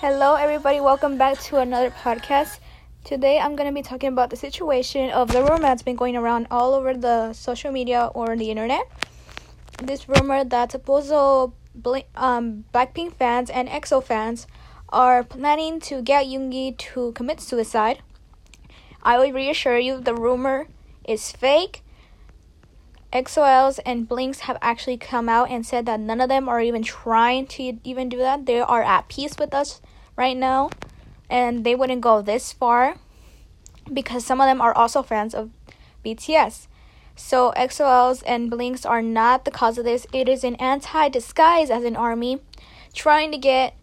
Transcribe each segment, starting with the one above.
Hello, everybody. Welcome back to another podcast. Today, I'm going to be talking about the situation of the rumor that's been going around all over the social media or the internet. This rumor that supposed um, Blackpink fans and EXO fans are planning to get Yoongi to commit suicide. I will reassure you the rumor is fake. EXO-Ls and Blinks have actually come out and said that none of them are even trying to even do that. They are at peace with us right now, and they wouldn't go this far because some of them are also fans of BTS. So EXO-Ls and Blinks are not the cause of this. It is an anti-disguise as an army trying to get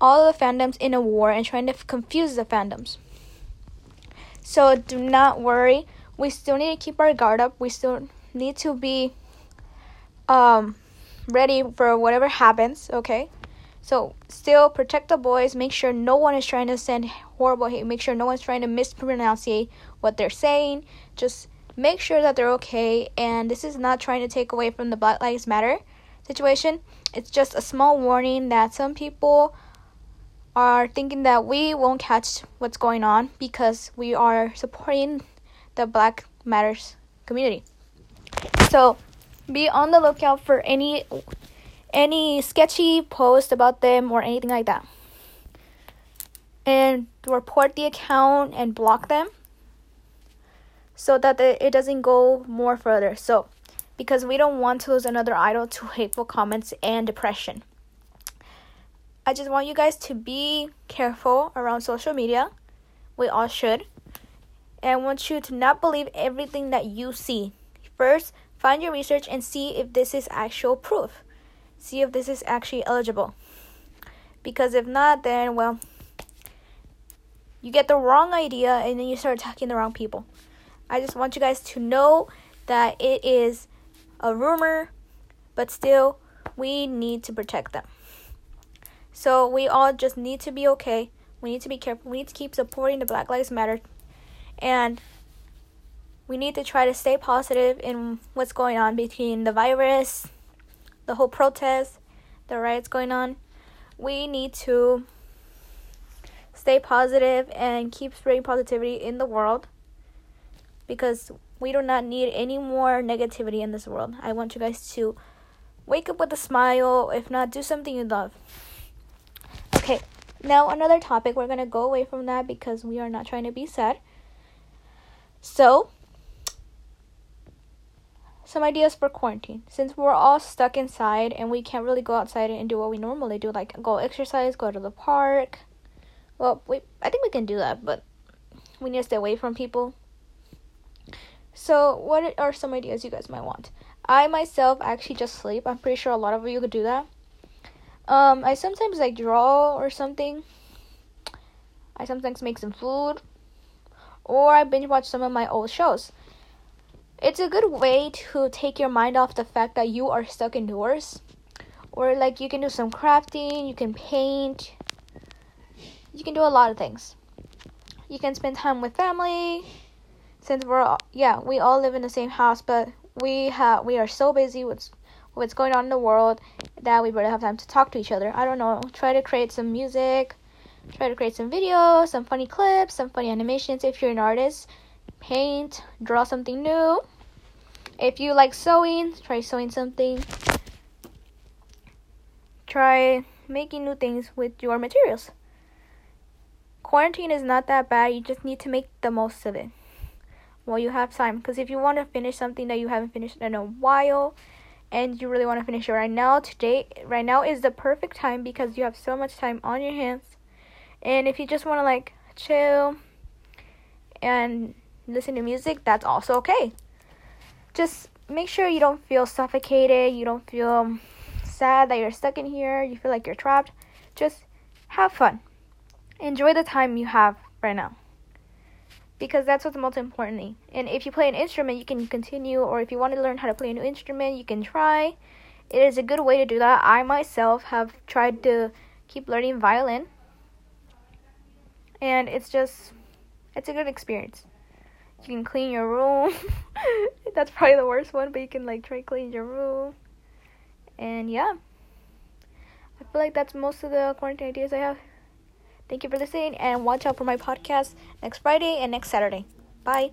all the fandoms in a war and trying to f- confuse the fandoms. So do not worry. We still need to keep our guard up. We still need to be um, ready for whatever happens, okay? So still protect the boys. Make sure no one is trying to send horrible hate. Make sure no one's trying to mispronounce what they're saying. Just make sure that they're okay. And this is not trying to take away from the Black Lives Matter situation. It's just a small warning that some people are thinking that we won't catch what's going on because we are supporting the Black Matters community. So be on the lookout for any any sketchy post about them or anything like that. And report the account and block them so that it doesn't go more further. So, because we don't want to lose another idol to hateful comments and depression. I just want you guys to be careful around social media. We all should. And I want you to not believe everything that you see. First, Find your research and see if this is actual proof. See if this is actually eligible. Because if not, then, well, you get the wrong idea and then you start attacking the wrong people. I just want you guys to know that it is a rumor, but still, we need to protect them. So we all just need to be okay. We need to be careful. We need to keep supporting the Black Lives Matter. And we need to try to stay positive in what's going on between the virus, the whole protest, the riots going on. We need to stay positive and keep spreading positivity in the world because we do not need any more negativity in this world. I want you guys to wake up with a smile, if not, do something you love. Okay, now another topic. We're going to go away from that because we are not trying to be sad. So, some ideas for quarantine. Since we're all stuck inside and we can't really go outside and do what we normally do, like go exercise, go to the park. Well, we I think we can do that, but we need to stay away from people. So, what are some ideas you guys might want? I myself actually just sleep. I'm pretty sure a lot of you could do that. Um, I sometimes like draw or something. I sometimes make some food, or I binge watch some of my old shows. It's a good way to take your mind off the fact that you are stuck indoors. Or like you can do some crafting, you can paint. You can do a lot of things. You can spend time with family. Since we're all, yeah, we all live in the same house, but we have we are so busy with what's going on in the world that we barely have time to talk to each other. I don't know. Try to create some music, try to create some videos, some funny clips, some funny animations if you're an artist paint, draw something new. If you like sewing, try sewing something. Try making new things with your materials. Quarantine is not that bad, you just need to make the most of it while you have time. Because if you want to finish something that you haven't finished in a while, and you really want to finish it right now, today, right now is the perfect time because you have so much time on your hands. And if you just want to like chill and listen to music, that's also okay. Just make sure you don't feel suffocated, you don't feel um, sad that you're stuck in here, you feel like you're trapped. Just have fun. Enjoy the time you have right now. Because that's what's most important. And if you play an instrument, you can continue, or if you want to learn how to play a new instrument, you can try. It is a good way to do that. I myself have tried to keep learning violin, and it's just, it's a good experience. You can clean your room. That's probably the worst one, but you can like try clean your room. And yeah. I feel like that's most of the quarantine ideas I have. Thank you for listening and watch out for my podcast next Friday and next Saturday. Bye.